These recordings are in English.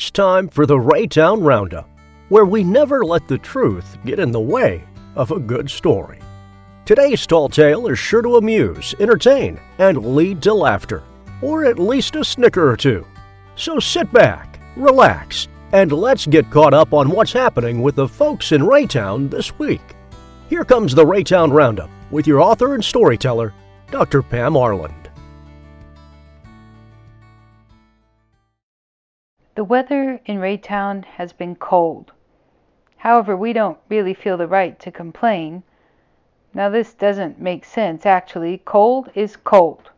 It's time for the Raytown Roundup, where we never let the truth get in the way of a good story. Today's tall tale is sure to amuse, entertain, and lead to laughter, or at least a snicker or two. So sit back, relax, and let's get caught up on what's happening with the folks in Raytown this week. Here comes the Raytown Roundup with your author and storyteller, Dr. Pam Arland. The weather in Raytown has been cold. However, we don't really feel the right to complain. Now, this doesn't make sense actually. Cold is cold.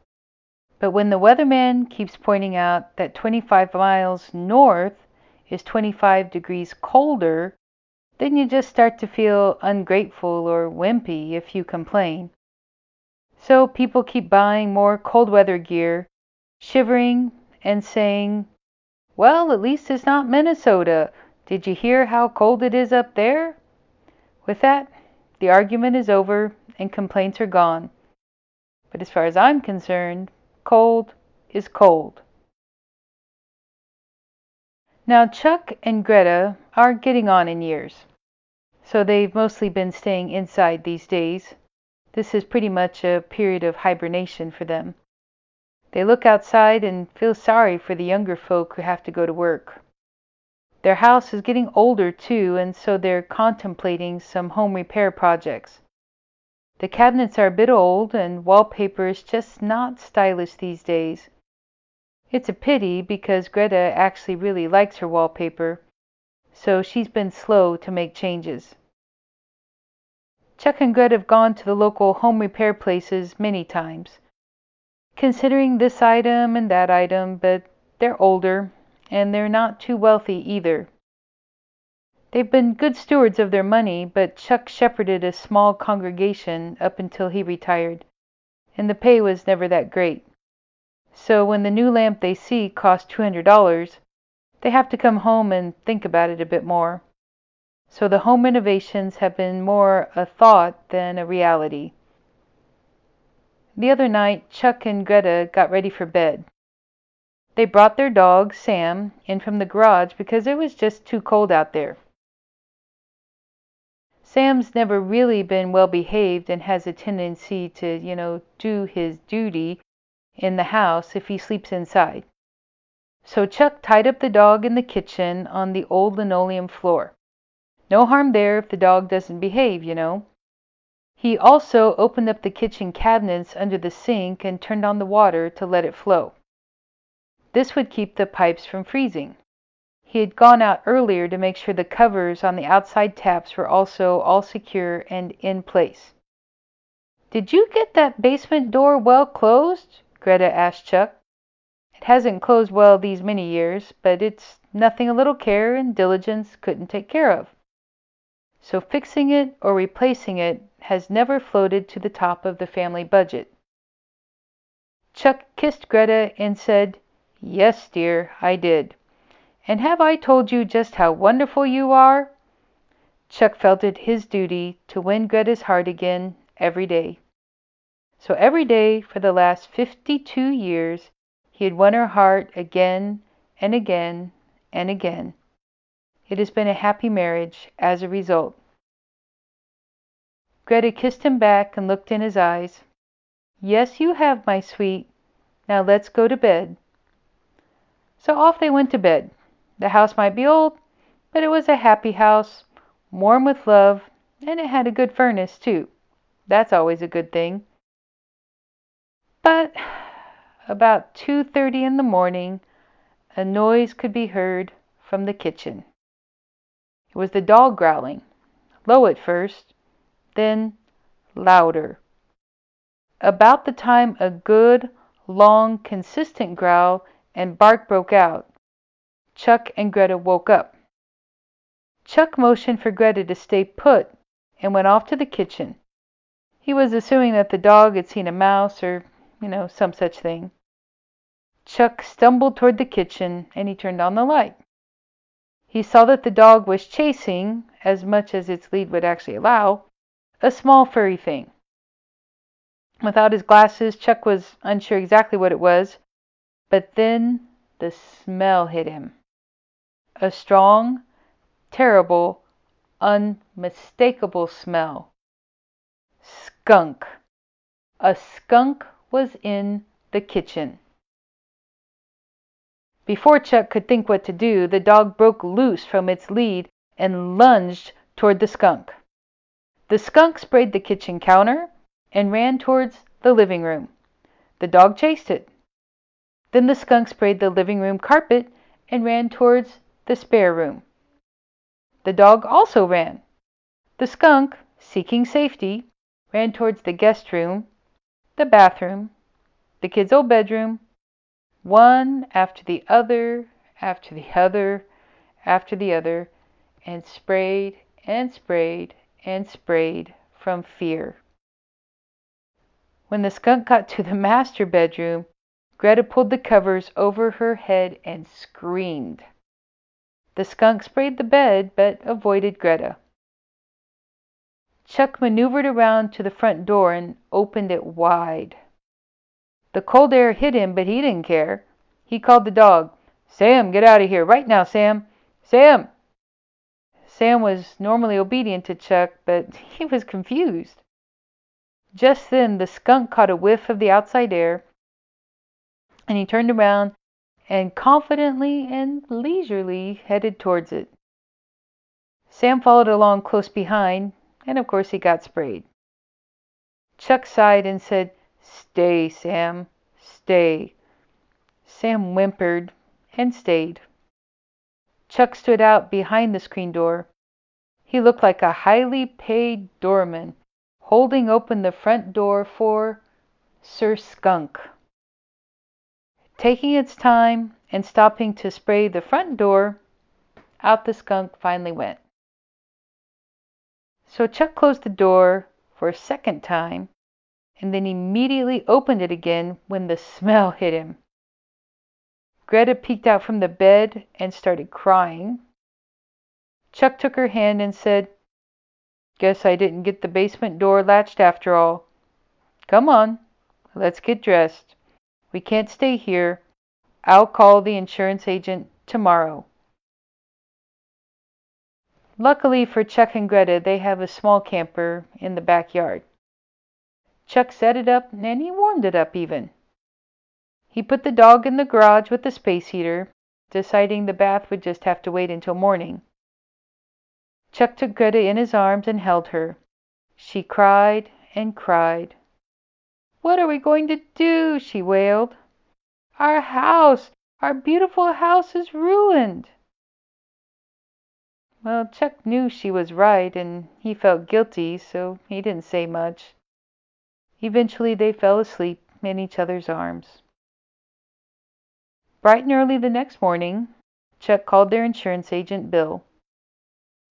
But when the weatherman keeps pointing out that 25 miles north is 25 degrees colder, then you just start to feel ungrateful or wimpy if you complain. So people keep buying more cold weather gear, shivering and saying, well, at least it's not Minnesota. Did you hear how cold it is up there? With that, the argument is over and complaints are gone. But as far as I'm concerned, cold is cold. Now, Chuck and Greta are getting on in years, so they've mostly been staying inside these days. This is pretty much a period of hibernation for them. They look outside and feel sorry for the younger folk who have to go to work. Their house is getting older too, and so they're contemplating some home repair projects. The cabinets are a bit old, and wallpaper is just not stylish these days. It's a pity because Greta actually really likes her wallpaper, so she's been slow to make changes. Chuck and Greta have gone to the local home repair places many times considering this item and that item, but they're older and they're not too wealthy either. They've been good stewards of their money, but Chuck shepherded a small congregation up until he retired, and the pay was never that great. So when the new lamp they see costs $200, they have to come home and think about it a bit more. So the home renovations have been more a thought than a reality. The other night Chuck and Greta got ready for bed. They brought their dog, Sam, in from the garage because it was just too cold out there. Sam's never really been well behaved and has a tendency to, you know, do his duty in the house if he sleeps inside. So Chuck tied up the dog in the kitchen on the old linoleum floor. No harm there if the dog doesn't behave, you know. He also opened up the kitchen cabinets under the sink and turned on the water to let it flow. This would keep the pipes from freezing. He had gone out earlier to make sure the covers on the outside taps were also all secure and in place. Did you get that basement door well closed? Greta asked Chuck. It hasn't closed well these many years, but it's nothing a little care and diligence couldn't take care of. So fixing it or replacing it has never floated to the top of the family budget. Chuck kissed Greta and said, Yes, dear, I did. And have I told you just how wonderful you are? Chuck felt it his duty to win Greta's heart again every day. So every day for the last fifty two years he had won her heart again and again and again. It has been a happy marriage as a result. Greta kissed him back and looked in his eyes. Yes, you have, my sweet. Now let's go to bed. So off they went to bed. The house might be old, but it was a happy house, warm with love, and it had a good furnace, too. That's always a good thing. But about 2:30 in the morning, a noise could be heard from the kitchen. It was the dog growling, low at first, then louder. About the time a good, long, consistent growl and bark broke out, Chuck and Greta woke up. Chuck motioned for Greta to stay put and went off to the kitchen. He was assuming that the dog had seen a mouse or, you know, some such thing. Chuck stumbled toward the kitchen and he turned on the light. He saw that the dog was chasing, as much as its lead would actually allow, a small furry thing. Without his glasses, Chuck was unsure exactly what it was, but then the smell hit him. a strong, terrible, unmistakable smell. Skunk. A skunk was in the kitchen. Before Chuck could think what to do, the dog broke loose from its lead and lunged toward the skunk. The skunk sprayed the kitchen counter and ran towards the living room. The dog chased it. Then the skunk sprayed the living room carpet and ran towards the spare room. The dog also ran. The skunk, seeking safety, ran towards the guest room, the bathroom, the kids' old bedroom, one after the other, after the other, after the other, and sprayed and sprayed and sprayed from fear. When the skunk got to the master bedroom, Greta pulled the covers over her head and screamed. The skunk sprayed the bed but avoided Greta. Chuck maneuvered around to the front door and opened it wide. The cold air hit him, but he didn't care. He called the dog. Sam, get out of here. Right now, Sam. Sam! Sam was normally obedient to Chuck, but he was confused. Just then the skunk caught a whiff of the outside air, and he turned around and confidently and leisurely headed towards it. Sam followed along close behind, and of course he got sprayed. Chuck sighed and said, Stay, Sam, stay. Sam whimpered and stayed. Chuck stood out behind the screen door. He looked like a highly paid doorman holding open the front door for Sir Skunk. Taking its time and stopping to spray the front door, out the skunk finally went. So Chuck closed the door for a second time and then immediately opened it again when the smell hit him. Greta peeked out from the bed and started crying. Chuck took her hand and said, Guess I didn't get the basement door latched after all. Come on, let's get dressed. We can't stay here. I'll call the insurance agent tomorrow. Luckily for Chuck and Greta, they have a small camper in the backyard. Chuck set it up and he warmed it up even. He put the dog in the garage with the space heater, deciding the bath would just have to wait until morning. Chuck took Greta in his arms and held her. She cried and cried. What are we going to do? she wailed. Our house, our beautiful house is ruined. Well, Chuck knew she was right, and he felt guilty, so he didn't say much. Eventually they fell asleep in each other's arms. Bright and early the next morning, Chuck called their insurance agent, Bill.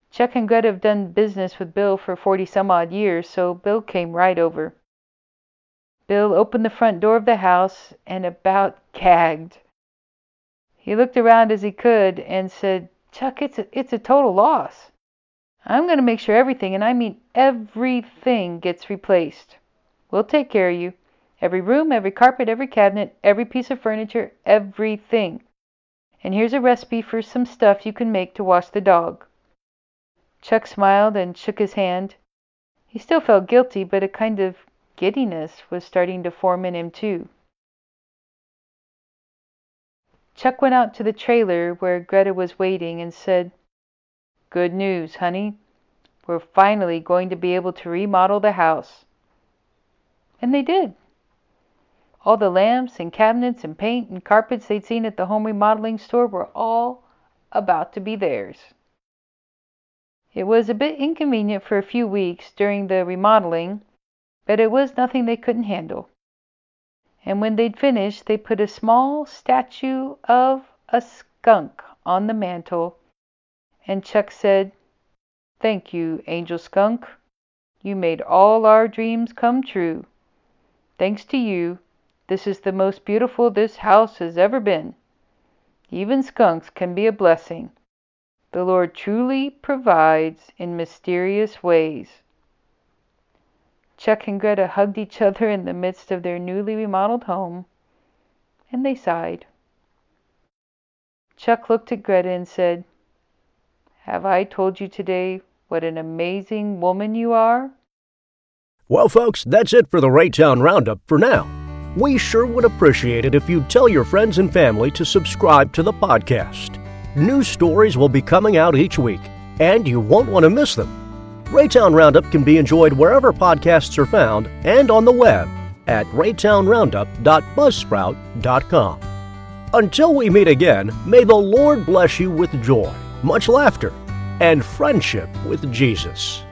Chuck and Greta have done business with Bill for forty some odd years, so Bill came right over. Bill opened the front door of the house and about gagged. He looked around as he could and said, Chuck, it's a, it's a total loss. I'm going to make sure everything, and I mean everything, gets replaced. We'll take care of you. Every room, every carpet, every cabinet, every piece of furniture, everything. And here's a recipe for some stuff you can make to wash the dog. Chuck smiled and shook his hand. He still felt guilty, but a kind of giddiness was starting to form in him, too. Chuck went out to the trailer where Greta was waiting and said, Good news, honey. We're finally going to be able to remodel the house. And they did. All the lamps and cabinets and paint and carpets they'd seen at the home remodeling store were all about to be theirs. It was a bit inconvenient for a few weeks during the remodeling, but it was nothing they couldn't handle and when they'd finished they put a small statue of a skunk on the mantel, and Chuck said, Thank you, Angel Skunk. You made all our dreams come true. Thanks to you, this is the most beautiful this house has ever been. Even skunks can be a blessing. The Lord truly provides in mysterious ways. Chuck and Greta hugged each other in the midst of their newly remodeled home, and they sighed. Chuck looked at Greta and said, Have I told you today what an amazing woman you are? Well, folks, that's it for the Raytown Roundup for now. We sure would appreciate it if you'd tell your friends and family to subscribe to the podcast. New stories will be coming out each week, and you won't want to miss them. Raytown Roundup can be enjoyed wherever podcasts are found and on the web at raytownroundup.buzzsprout.com. Until we meet again, may the Lord bless you with joy, much laughter, and friendship with Jesus.